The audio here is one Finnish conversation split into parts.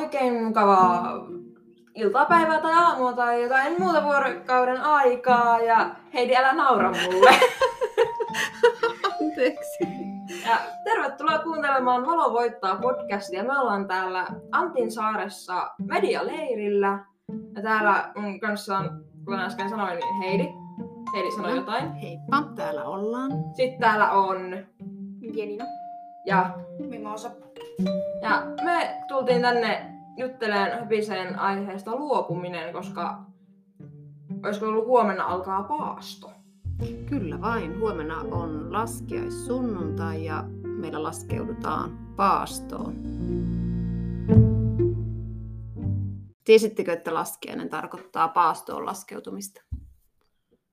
oikein mukavaa iltapäivää tai aamua tai jotain muuta vuorokauden aikaa ja Heidi älä naura mulle. Anteeksi. Ja tervetuloa kuuntelemaan Valo voittaa podcastia. Me ollaan täällä Antin saaressa medialeirillä. Ja täällä mun kanssa on, kuten äsken sanoin, niin Heidi. Heidi sanoi jotain. Heippa, täällä ollaan. Sitten täällä on Jenina. ja Mimosa. Ja me tultiin tänne jutteleen höpiseen aiheesta luopuminen, koska olisiko ollut huomenna alkaa paasto. Kyllä vain. Huomenna on laskiaissunnuntai ja meillä laskeudutaan paastoon. Tiesittekö, että laskiainen tarkoittaa paastoon laskeutumista?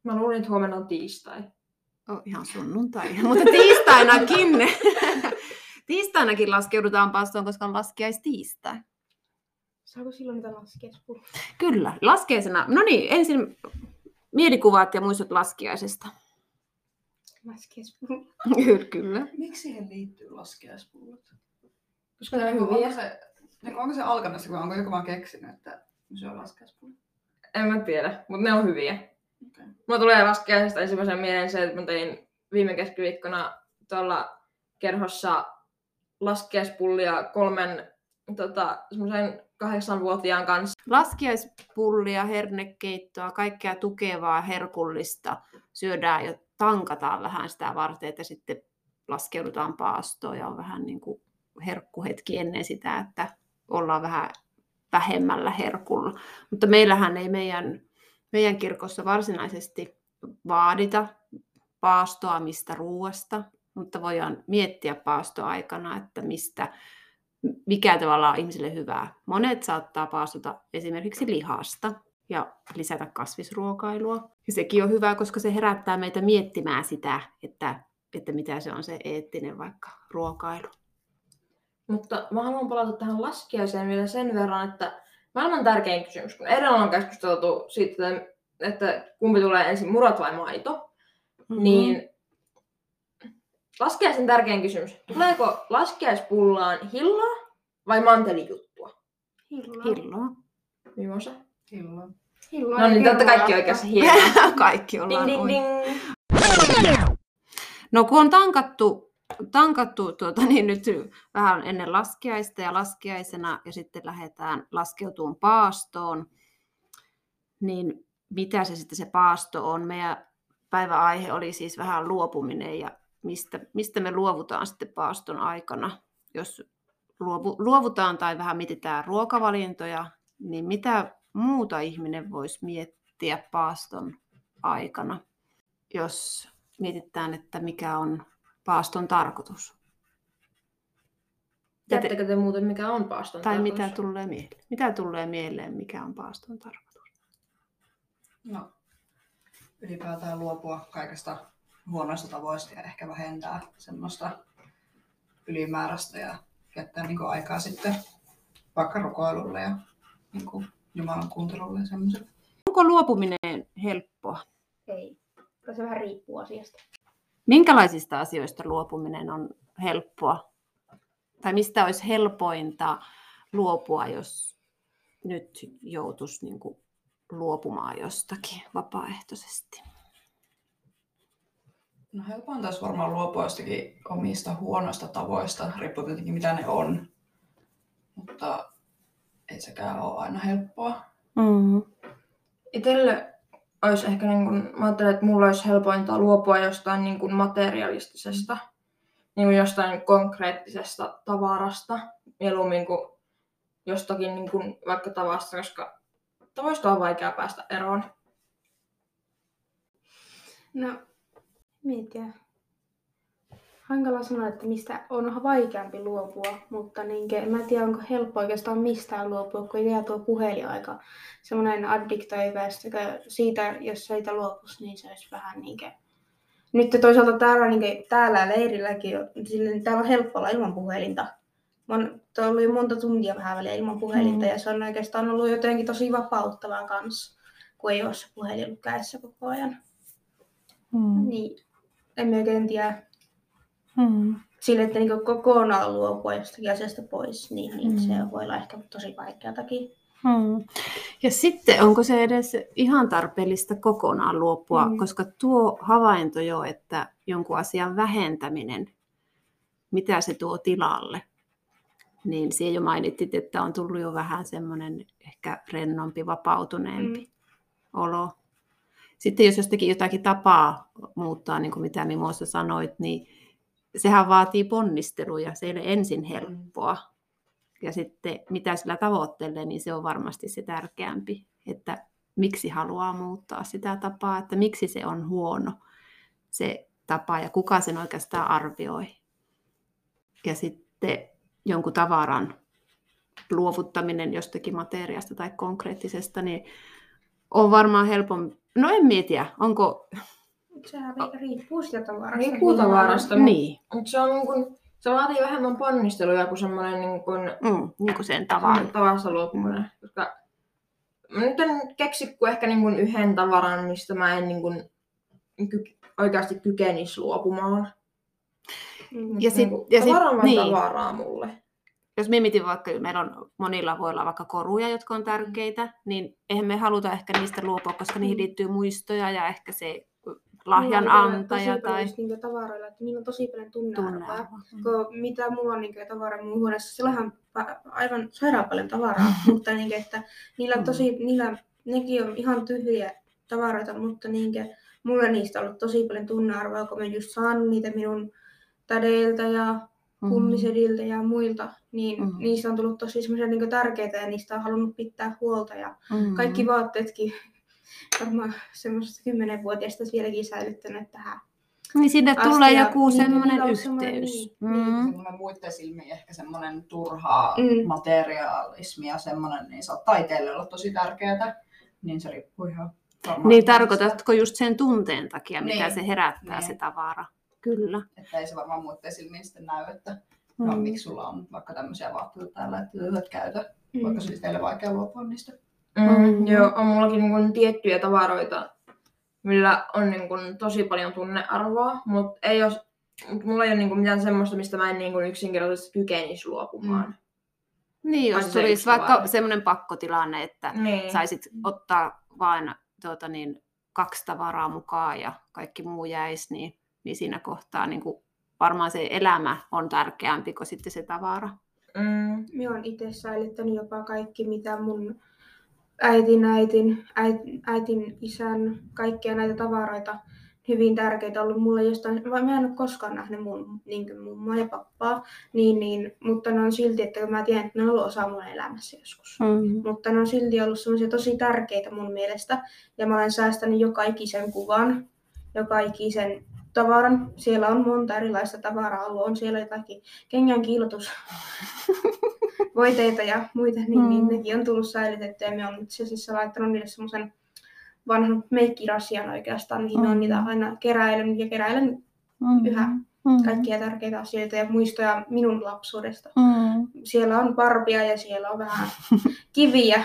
Mä luulin, että huomenna on tiistai. Oh, ihan sunnuntai. Mutta tiistainakin. Tiistainakin laskeudutaan paastoon, koska on laskiaistiistai. Saako silloin niitä laskiaispulloja? Kyllä, laskeisena. No niin, ensin mielikuvat ja muistot laskiaisesta. Laskiaispulloja. Kyllä. Miksi siihen liittyy laskiaispullot? Koska ne on Onko hyviä. se, onko se alkanut, kun onko joku vaan keksinyt, että se on laskiaispullot? En mä tiedä, mutta ne on hyviä. Okay. Mulla tulee laskiaisesta ensimmäisen mieleen se, että mä tein viime keskiviikkona tuolla kerhossa laskiaispullia kolmen tota, semmoisen kahdeksanvuotiaan kanssa. Laskiaispullia, hernekeittoa, kaikkea tukevaa, herkullista syödään ja tankataan vähän sitä varten, että sitten laskeudutaan paastoon ja on vähän niin kuin herkkuhetki ennen sitä, että ollaan vähän vähemmällä herkulla. Mutta meillähän ei meidän, meidän kirkossa varsinaisesti vaadita paastoamista ruuasta, mutta voidaan miettiä paastoaikana, että mistä, mikä tavallaan on ihmisille hyvää. Monet saattaa paastota esimerkiksi lihasta ja lisätä kasvisruokailua. Ja sekin on hyvä, koska se herättää meitä miettimään sitä, että, että mitä se on se eettinen vaikka ruokailu. Mutta mä haluan palata tähän laskiaiseen vielä sen verran, että maailman tärkein kysymys, kun edellä on keskusteltu siitä, että kumpi tulee ensin, murat vai maito, Mm-hmm. niin laskiaisen tärkein kysymys. Tuleeko laskiaispullaan hilloa vai mantelijuttua? Hilloa. Hilloa. Mimosa? Hilloa. Hilloa. No niin, te olette kaikki oikeassa hienoa. Kaikki Ding, ollaan ding, oikein. ding. No kun on tankattu, tankattu tuota, niin nyt vähän ennen laskiaista ja laskiaisena ja sitten lähdetään laskeutuun paastoon, niin mitä se sitten se paasto on? Meidän päiväaihe oli siis vähän luopuminen ja mistä, mistä me luovutaan sitten paaston aikana. Jos luovu, luovutaan tai vähän mietitään ruokavalintoja, niin mitä muuta ihminen voisi miettiä paaston aikana, jos mietitään, että mikä on paaston tarkoitus. Tiedättekö te muuten, mikä on paaston Tai tarkoitus? mitä tulee mieleen? Mitä tulee mieleen, mikä on paaston tarkoitus? No, ylipäätään luopua kaikesta huonoista tavoista ja ehkä vähentää semmoista ylimääräistä ja jättää niin aikaa sitten vaikka rukoilulle ja niin kuin Jumalan kuuntelulle ja semmoiselle. Onko luopuminen helppoa? Ei. Kyllä se vähän riippuu asiasta. Minkälaisista asioista luopuminen on helppoa? Tai mistä olisi helpointa luopua, jos nyt joutuisi niin kuin luopumaan jostakin vapaaehtoisesti? No helpointa olisi varmaan luopua jostakin omista huonoista tavoista, riippuu tietenkin mitä ne on. Mutta ei sekään ole aina helppoa. Mm. Itelle olisi ehkä, niin kuin, mä ajattelen, että mulla olisi helpointa luopua jostain niin kuin materialistisesta, niin kuin jostain konkreettisesta tavarasta, mieluummin kuin jostakin niin kuin vaikka tavasta, koska tavoista on vaikea päästä eroon. No, mietiä. Hankala sanoa, että mistä on vaikeampi luopua, mutta niin, en mä tiedä, onko helppo oikeastaan mistään luopua, kun jää tuo puhelinaika semmoinen addiktoiva, siitä, jos siitä luopuisi, niin se olisi vähän niin kuin... Nyt toisaalta täällä, niin kuin, täällä leirilläkin, niin täällä on helppo olla ilman puhelinta. Mä oon ollut jo monta tuntia vähän väliä ilman puhelinta, Mm. ja se on oikeastaan ollut jotenkin tosi vapauttavaa kanssa, kun ei ole se puhelin ollut kädessä koko ajan. Mm. Niin, en mä oikein tiedä. Mm. sille, että niin kokonaan luopua jostakin asiasta pois, niin, niin Mm. se voi olla ehkä tosi vaikeatakin. Hmm. Ja sitten onko se edes ihan tarpeellista kokonaan luopua, Mm. koska tuo havainto jo, että jonkun asian vähentäminen, mitä se tuo tilalle, niin siellä jo mainittit, että on tullut jo vähän semmoinen ehkä rennompi, vapautuneempi Mm. olo. Sitten jos jostakin jotakin tapaa muuttaa, niin kuin mitä Mimossa sanoit, niin sehän vaatii ponnisteluja, se ei ole ensin helppoa. Ja sitten mitä sillä tavoittelee, niin se on varmasti se tärkeämpi, että miksi haluaa muuttaa sitä tapaa, että miksi se on huono se tapa ja kuka sen oikeastaan arvioi. Ja sitten jonkun tavaran luovuttaminen jostakin materiasta tai konkreettisesta, niin on varmaan helpompi. No en mietiä, onko... Sehän ri- riippuu siitä tavarasta. Riippuu tavarasta. Niin, Mutta se, on niin kun, se vaatii vähemmän ponnisteluja kuin semmoinen niin kun, mm, niin kuin sen tavan. tavasta luopuminen. Koska mä nyt en keksi kuin ehkä niin kun yhden tavaran, mistä mä en niin kun, ky- oikeasti kykenisi luopumaan. Mm. Ja sit- niin ja sit- tavara on vaan niin. tavaraa mulle. Jos me mietin vaikka, meillä on monilla voi olla vaikka koruja, jotka on tärkeitä, niin eihän me haluta ehkä niistä luopua, koska niihin liittyy muistoja ja ehkä se lahjan Mulla on antaja tosi tai niinku tavaroilla, että niillä on tosi paljon tunnearvoa. tunnearvo. Kun mitä mulla on niinku tavara mun huoneessa, sillä on aivan sairaan paljon tavaraa, mutta niinku, että niillä on tosi, niillä, nekin on ihan tyhjiä tavaroita, mutta niinku, mulla niistä on ollut tosi paljon tunnearvoa, kun mä just saanut niitä minun tädeiltä ja Mm. Kummisediltä ja muilta, niin Mm. niistä on tullut tosi semmoisia niin tärkeitä ja niistä on halunnut pitää huolta ja Mm. kaikki vaatteetkin varmaan semmoisesta kymmenenvuotiaasta vieläkin säilyttänyt tähän. Niin sinne asti tulee joku semmoinen on semmoinen- yhteys. niin, niin. Mm. Semmoinen muiden silmiin ehkä semmoinen turhaa Mm. materiaalismi ja semmoinen, niin saattaa itselle olla tosi tärkeää. Niin se riippuu ihan Niin tarkoitatko just sen tunteen takia, mitä Niin. se herättää Niin. se tavara? Kyllä. Että ei se varmaan muiden silmiin sitten näy, että no, Mm. miksi sulla on vaikka tämmöisiä vaatteita täällä, että lyhyet käytä, Mm. vaikka se olisi teille vaikea luopua niistä. Mm, Mm. Joo, on mullakin niin kun, tiettyjä tavaroita, millä on niin kun, tosi paljon tunnearvoa, mutta ei jos, mut mulla ei ole niin kun, mitään semmoista, mistä mä en niin kun, yksinkertaisesti kykenisi luopumaan. Niin, jos tulisi vaikka semmoinen pakkotilanne, että Niin. saisit ottaa vain tuota, niin, kaksi tavaraa mukaan ja kaikki muu jäisi, niin, niin siinä kohtaa niin kuin, varmaan se elämä on tärkeämpi kuin sitten se tavara. Mm. Minä olen itse säilyttänyt jopa kaikki, mitä mun äitin, äitin, äitin, äitin isän, kaikkia näitä tavaroita hyvin tärkeitä ollut mulle jostain, vai mä en ole koskaan nähnyt mun niin mummoa ja pappaa, niin, niin, mutta ne on silti, että mä tiedän, että ne on ollut osa mun elämässä joskus. Mm. Mutta ne on silti ollut semmoisia tosi tärkeitä mun mielestä. Ja mä olen säästänyt joka ikisen kuvan, joka ikisen tavaran. Siellä on monta erilaista tavaraa ollut. On siellä jotakin kengän kiilotus, voiteita ja muita, niin, niin Mm. nekin on tullut säilytettyä. Ja mä oon itse asiassa laittanut niille semmoisen vanhan meikkirasian oikeastaan, mihin mm. on Mm. niitä aina keräilen ja keräilen Mm. Yhä. Mm. kaikkia tärkeitä asioita ja muistoja minun lapsuudesta. Mm. Siellä on parpia ja siellä on vähän kiviä,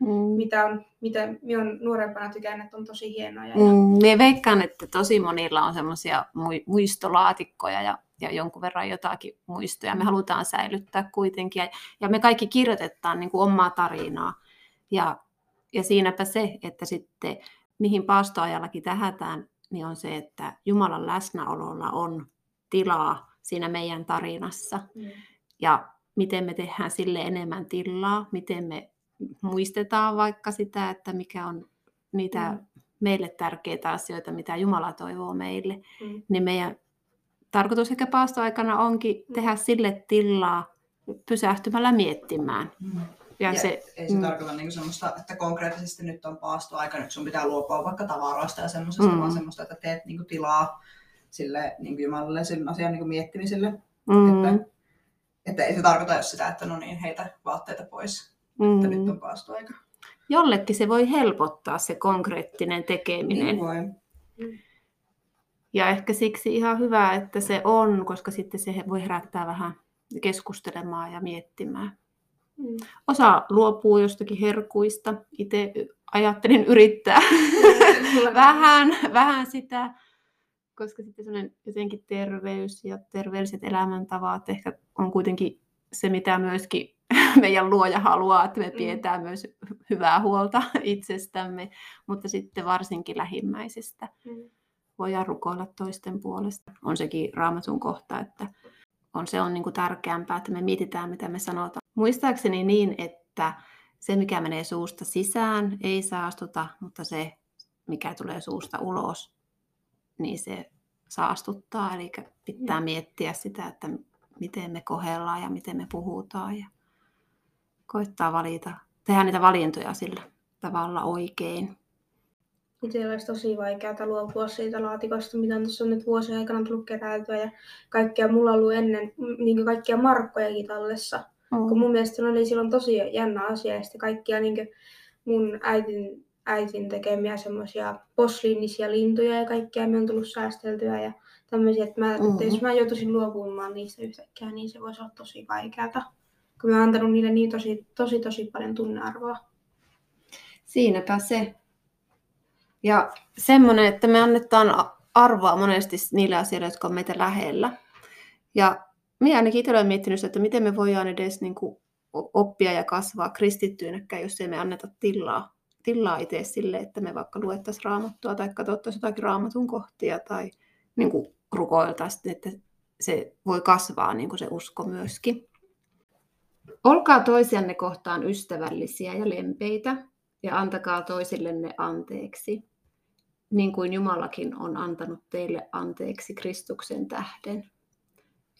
Mm. mitä, on, mitä minä olen nuorempana tykännyt, että on tosi hienoja. Ja, Mm, Mie veikkaan, että tosi monilla on semmoisia muistolaatikkoja ja, ja jonkun verran jotakin muistoja. Me halutaan säilyttää kuitenkin. Ja, ja me kaikki kirjoitetaan niin kuin omaa tarinaa. Ja, ja siinäpä se, että sitten mihin paastoajallakin tähätään, niin on se, että Jumalan läsnäololla on tilaa siinä meidän tarinassa. Mm. Ja miten me tehdään sille enemmän tilaa, miten me muistetaan vaikka sitä, että mikä on niitä Mm. meille tärkeitä asioita, mitä Jumala toivoo meille, Mm. niin meidän tarkoitus ehkä paastoaikana onkin Mm. tehdä sille tilaa pysähtymällä miettimään. Ja, Ja se, ei se mm. tarkoita niinku semmoista, että konkreettisesti nyt on paastoaika, nyt sun pitää luopua vaikka tavaroista ja semmoisesta, Mm. vaan semmoista, että teet niinku tilaa sille niinku Jumalalle sen asian niinku miettimiselle. mm, Että, että ei se tarkoita jos sitä, että no niin, heitä vaatteita pois, että nyt mm. on paastoaika. Jollekin se voi helpottaa se konkreettinen tekeminen. Niin voi. Ja ehkä siksi ihan hyvä, että se on, koska sitten se voi herättää vähän keskustelemaan ja miettimään. Mm. Osa luopuu jostakin herkuista. Itse ajattelin yrittää vähän, vähän sitä, koska sitten semmoinen jotenkin terveys ja terveelliset elämäntavat ehkä on kuitenkin se, mitä myöskin meidän luoja haluaa, että me Mm. pidetään myös hyvää huolta itsestämme, mutta sitten varsinkin lähimmäisestä Mm. voidaan rukoilla toisten puolesta. On sekin raamatun kohta, että on, se on niin kuin tärkeämpää, että me mietitään, mitä me sanotaan. Muistaakseni niin, että se, mikä menee suusta sisään, ei saastuta, mutta se, mikä tulee suusta ulos, niin se saastuttaa. Eli pitää Joo. miettiä sitä, että miten me kohdellaan ja miten me puhutaan ja koittaa valita, tehdä niitä valintoja sillä tavalla oikein. Itsellä olisi tosi vaikeaa luopua siitä laatikosta, mitä on tässä on nyt vuosien aikana tullut keräiltyä ja kaikkea mulla on ollut ennen, niin kaikkia markkojakin tallessa. Kun mun mielestä se oli silloin tosi jännä asia ja sitten kaikkia niin mun äitin, äitin tekemiä semmoisia posliinisia lintuja ja kaikkea me on tullut säästeltyä ja tämmöisiä, että, mä, Mhm. että jos mä joutuisin luopumaan niistä yhtäkkiä, niin se voisi olla tosi vaikeata. Kun mä oon antanut niille niin tosi, tosi, tosi paljon tunnearvoa. Siinäpä se. Ja semmoinen, että me annetaan arvoa monesti niille asioille, jotka on meitä lähellä. Ja minä ainakin itse olen miettinyt että miten me voidaan edes niin kuin oppia ja kasvaa kristittyinäkään, jos ei me anneta tilaa, tilaa itse sille, että me vaikka luettaisiin raamattua tai katsottaisiin jotakin raamatun kohtia tai niin kuin rukoiltaisiin, että se voi kasvaa niin kuin se usko myöskin. Olkaa toisianne kohtaan ystävällisiä ja lempeitä ja antakaa toisillenne anteeksi, niin kuin Jumalakin on antanut teille anteeksi Kristuksen tähden.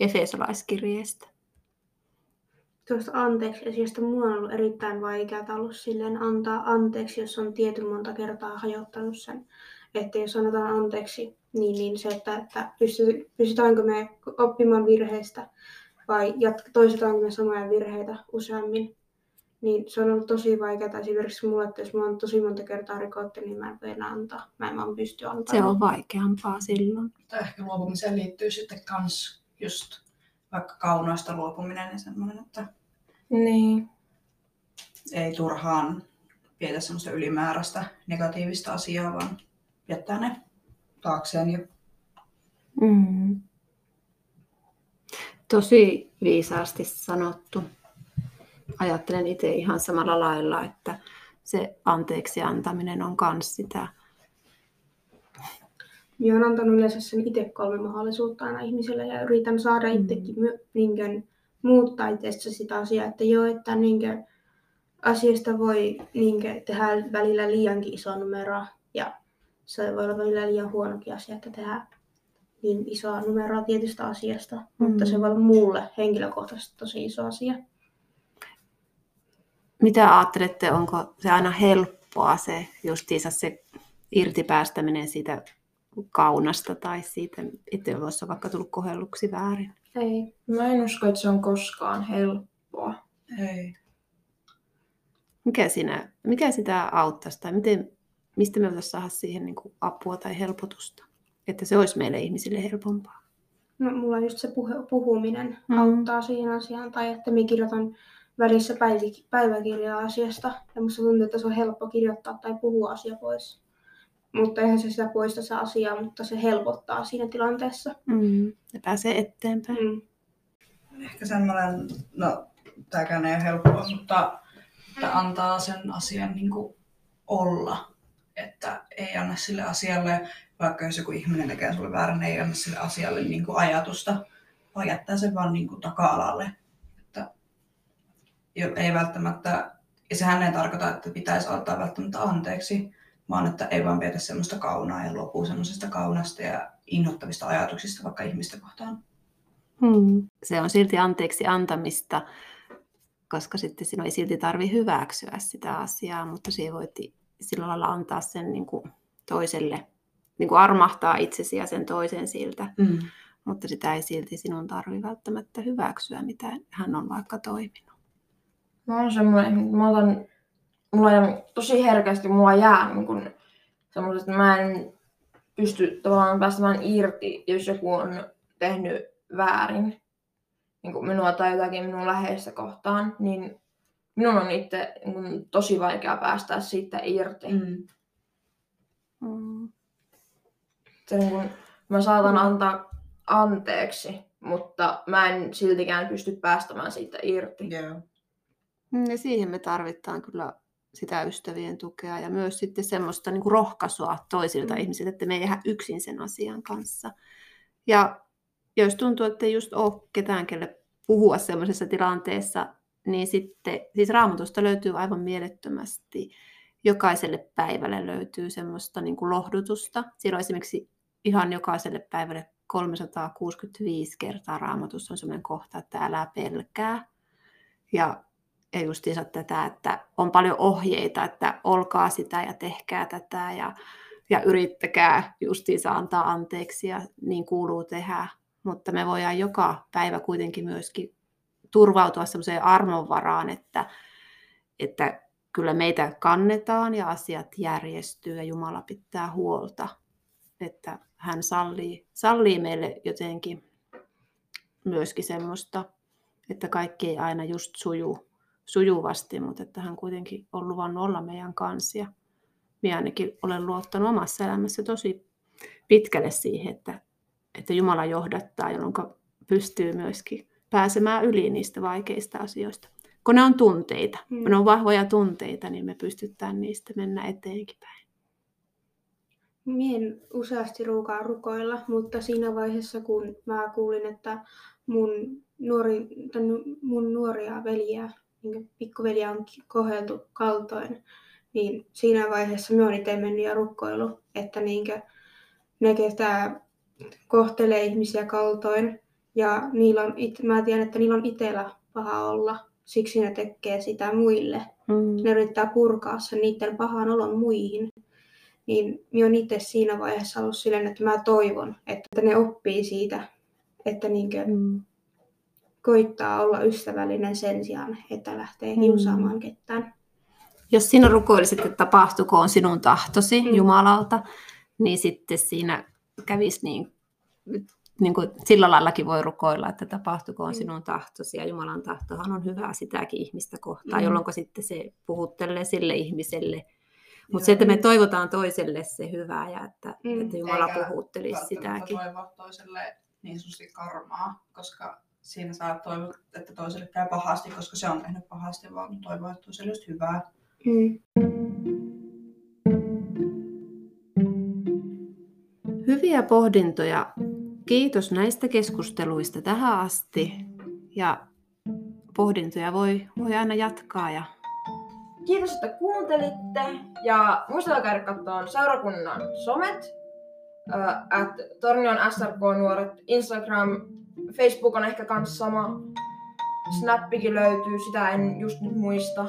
Efesolaiskirjeestä. Tuosta anteeksi asiasta mulla on ollut erittäin vaikeaa ollut silleen antaa anteeksi, jos on tietyn monta kertaa hajottanut sen. Että jos sanotaan anteeksi, niin, niin se, että, että pysty, pystytäänkö me oppimaan virheistä vai jat- toistetaanko me samoja virheitä useammin. Niin se on ollut tosi vaikeaa esimerkiksi mulle, että jos mä oon tosi monta kertaa rikottu, niin mä en voi enää antaa. Mä en vaan pysty antamaan. Se on vaikeampaa silloin. Mutta ehkä luopumiseen liittyy sitten kans just vaikka kaunoista luopuminen ja semmoinen, että Niin. ei turhaan vietä semmoista ylimääräistä negatiivista asiaa, vaan jättää ne taakseen ja Mm. Tosi viisaasti sanottu. Ajattelen itse ihan samalla lailla, että se anteeksi antaminen on myös sitä. Minä olen antanut yleensä sen itse kolme mahdollisuutta aina ihmisille ja yritän saada Mm. itsekin my, niinkö, muuttaa itsestä sitä asiaa, että joo, että niinkö, asiasta voi niinkö, tehdä välillä liiankin iso numero ja se voi olla välillä liian huonokin asia, että tehdään niin isoa numeroa tietystä asiasta, mm. mutta se voi olla mulle henkilökohtaisesti tosi iso asia. Mitä ajattelette, onko se aina helppoa se justiinsa se irtipäästäminen siitä kaunasta tai siitä, että olisi vaikka tullut kohdelluksi väärin? Ei. Mä en usko, että se on koskaan helppoa. ei. Mikä, siinä, mikä sitä auttaisi tai miten, mistä me voitaisiin saada siihen niin kuin apua tai helpotusta, että se olisi meille ihmisille helpompaa? No, mulla on just se puhe, puhuminen Mm. auttaa siihen asiaan, tai että minä kirjoitan välissä päiväkirjaa asiasta, ja musta tuntuu, että se on helppo kirjoittaa tai puhua asia pois. Mutta eihän se sitä poista se asiaa, mutta se helpottaa siinä tilanteessa. Mm. Ja pääsee eteenpäin. Mm. Ehkä semmoinen, no tämäkään ei ole helppoa, mutta että antaa sen asian niin kuin olla. Että ei anna sille asialle, vaikka jos joku ihminen tekee sulle väärän, ei anna sille asialle niin kuin ajatusta, vaan jättää sen vaan niin kuin taka-alalle. Että ei välttämättä, ja sehän ei tarkoita, että pitäisi antaa välttämättä anteeksi, vaan että ei vaan vietä semmoista kaunaa ja luopuu semmoisesta kaunasta ja inhottavista ajatuksista vaikka ihmistä kohtaan. Mm. Se on silti anteeksi antamista, koska sitten sinun ei silti tarvi hyväksyä sitä asiaa, mutta siihen voit sillä lailla antaa sen niin kuin toiselle, niin kuin armahtaa itsesi ja sen toisen siltä, Mm. mutta sitä ei silti sinun tarvi välttämättä hyväksyä, mitä hän on vaikka toiminut. Mä oon semmoinen, mä otan, mulla jää, tosi herkästi mulla jää niin kun, semmoiset, että mä en pysty tavallaan päästämään irti, jos joku on tehnyt väärin niin kun minua tai jotakin minun läheistä kohtaan, niin minun on itse niin kun, tosi vaikea päästä siitä irti. Mm. Mm. Niin kun, mä saatan antaa anteeksi, mutta mä en siltikään pysty päästämään siitä irti. Joo. Mm, Ja siihen me tarvitaan kyllä sitä ystävien tukea ja myös sitten semmoista niin kuin rohkaisua toisilta Mm. ihmisiltä, että me ei jää yksin sen asian kanssa. Ja jos tuntuu, että ei just ole ketään, kelle puhua semmoisessa tilanteessa, niin sitten, siis raamatusta löytyy aivan mielettömästi. Jokaiselle päivälle löytyy semmoista niin kuin lohdutusta. Siellä on esimerkiksi ihan jokaiselle päivälle 365 kertaa raamatussa on semmoinen kohta, että älä pelkää. Ja ja justiinsa tätä, että on paljon ohjeita, että olkaa sitä ja tehkää tätä ja, ja yrittäkää justiinsa antaa anteeksi ja niin kuuluu tehdä. Mutta me voidaan joka päivä kuitenkin myöskin turvautua semmoiseen armonvaraan, että, että kyllä meitä kannetaan ja asiat järjestyy ja Jumala pitää huolta, että hän sallii, sallii meille jotenkin myöskin semmoista, että kaikki ei aina just suju sujuvasti, mutta että hän kuitenkin on luvannut olla meidän kanssa. Ja minä ainakin olen luottanut omassa elämässä tosi pitkälle siihen, että, että Jumala johdattaa, jolloin pystyy myöskin pääsemään yli niistä vaikeista asioista. Kun ne on tunteita, mm. kun ne on vahvoja tunteita, niin me pystytään niistä mennä eteenkin päin. Mien useasti ruukaa rukoilla, mutta siinä vaiheessa, kun mä kuulin, että mun, nuori, mun nuoria veljiä niin pikkuveliä on kohdeltu kaltoin, niin siinä vaiheessa minä olen itse mennyt ja rukkoilu, että niin ne, ketä kohtelee ihmisiä kaltoin, ja niillä on, it, mä tiedän, että niillä on itsellä paha olla, siksi ne tekee sitä muille. Mm. Ne yrittää purkaa sen niiden pahan olon muihin. Niin minä olen itse siinä vaiheessa ollut silleen, että mä toivon, että ne oppii siitä, että niinkö, mm koittaa olla ystävällinen sen sijaan, että lähtee kiusaamaan mm. ketään. Jos sinä rukoilisit, että tapahtukoon sinun tahtosi mm. Jumalalta, niin sitten siinä kävisi niin, niin kuin sillä laillakin voi rukoilla, että tapahtukoon mm. sinun tahtosi. Ja Jumalan tahtohan on hyvä sitäkin ihmistä kohtaan, mm. jolloin sitten se puhuttelee sille ihmiselle. Mutta se, että me toivotaan toiselle se hyvää ja että, mm. että Jumala Eikä puhuttelisi sitäkin. toivoa toiselle niin sanotusti karmaa, koska siinä saa toivoa, että toiselle käy pahasti, koska se on tehnyt pahasti, vaan toivoa, että toiselle olisi hyvää. Mm. Hyviä pohdintoja. Kiitos näistä keskusteluista tähän asti. Ja pohdintoja voi, voi aina jatkaa. Ja... Kiitos, että kuuntelitte. Ja muistakaa käydä katsomaan seurakunnan somet. Äh, at Tornion SRK-nuoret, Instagram, Facebook on ehkä kans sama. Snappikin löytyy, sitä en just nyt muista.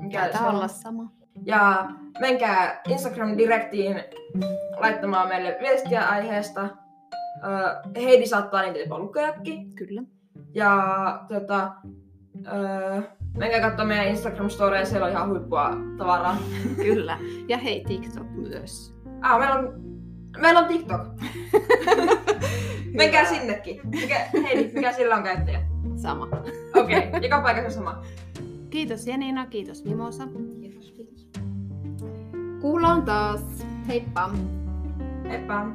Mikä se olla sama. Ja menkää Instagram-direktiin laittamaan meille viestiä aiheesta. Heidi saattaa niitä jopa lukeakin. Kyllä. Ja tota, menkää katsoa meidän Instagram-storeja, siellä on ihan huippua tavaraa. Kyllä. Ja hei, TikTok myös. Ah, meillä on, meillä on TikTok. Menkää sinnekin. Mikä, Heidi, mikä sillä on käyttäjä? Sama. Okei, okay, joka paikassa sama. Kiitos Janina, kiitos Mimosa. Kiitos, kiitos. Kuullaan taas. Heippa! Heippa!